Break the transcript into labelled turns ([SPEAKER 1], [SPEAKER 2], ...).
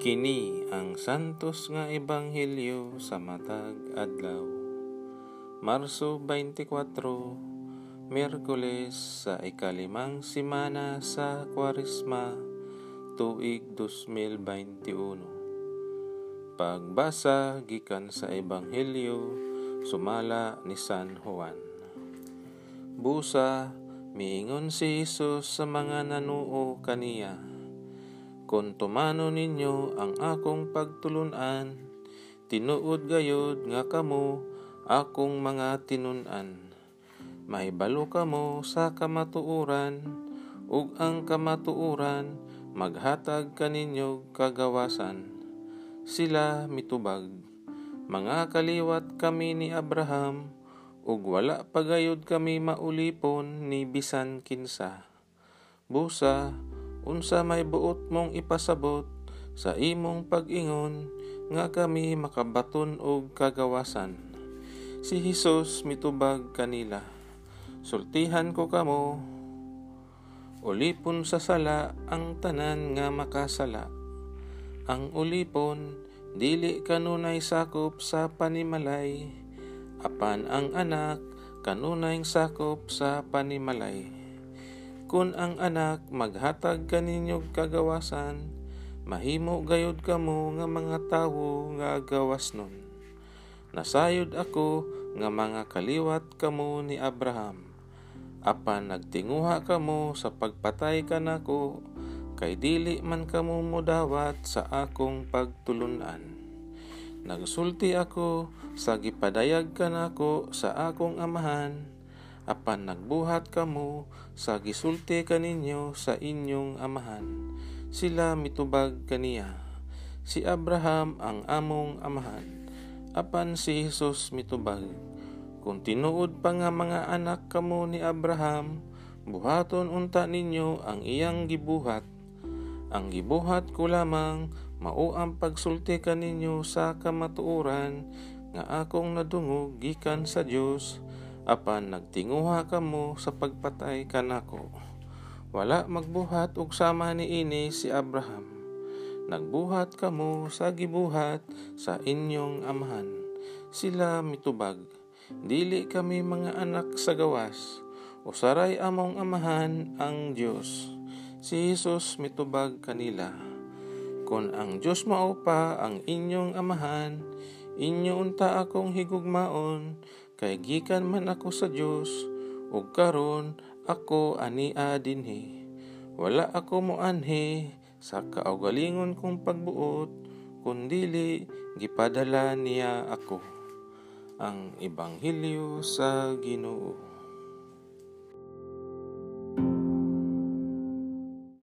[SPEAKER 1] Kini ang santos nga ebanghelyo sa matag adlaw. Marso 24, Miyerkules sa ikalimang simana sa Kwaresma, tuig 2021. Pagbasa gikan sa ebanghelyo sumala ni San Juan. Busa miingon si Jesus sa mga nanuo kaniya kung tumano ninyo ang akong pagtulunan, tinuod gayod nga kamo akong mga tinunan. May balo kamo sa kamatuuran, ug ang kamatuuran maghatag kaninyo kagawasan. Sila mitubag, mga kaliwat kami ni Abraham, ug wala pagayod kami maulipon ni bisan kinsa. Busa, unsa may buot mong ipasabot sa imong pag-ingon nga kami makabaton og kagawasan. Si Hesus mitubag kanila. Sultihan ko kamo ulipon sa sala ang tanan nga makasala. Ang ulipon dili kanunay sakop sa panimalay apan ang anak kanunay sakop sa panimalay. Kung ang anak maghatag kaninyog kagawasan, mahimo gayod kamo nga mga tawo nga gawas nun. Nasayod ako nga mga kaliwat kamo ni Abraham. Apan nagtinguha kamo sa pagpatay kanako, kay dili man kamo mudawat sa akong pagtulunan. Nagsulti ako sa gipadayag kanako sa akong amahan, apan nagbuhat kamo sa gisulti kaninyo sa inyong amahan. Sila mitubag kaniya. Si Abraham ang among amahan. Apan si Jesus mitubag. Kung tinuod pa nga mga anak kamo ni Abraham, buhaton unta ninyo ang iyang gibuhat. Ang gibuhat ko lamang mao ang pagsulti kaninyo sa kamatuoran nga akong nadungog gikan sa Dios apan nagtinguha kamo sa pagpatay kanako. Wala magbuhat og sama ni ini si Abraham. Nagbuhat kamo sa gibuhat sa inyong amahan. Sila mitubag. Dili kami mga anak sa gawas. Usaray among amahan ang Dios. Si Jesus mitubag kanila. Kung ang Dios mao pa ang inyong amahan, inyo unta akong higugmaon Kay gikan man ako sa Dios ug karon ako ania dinhi. Wala ako mo anhi sa kaugalingon kong pagbuot, kundili gipadala niya ako. Ang Ebanghelyo sa Ginoo.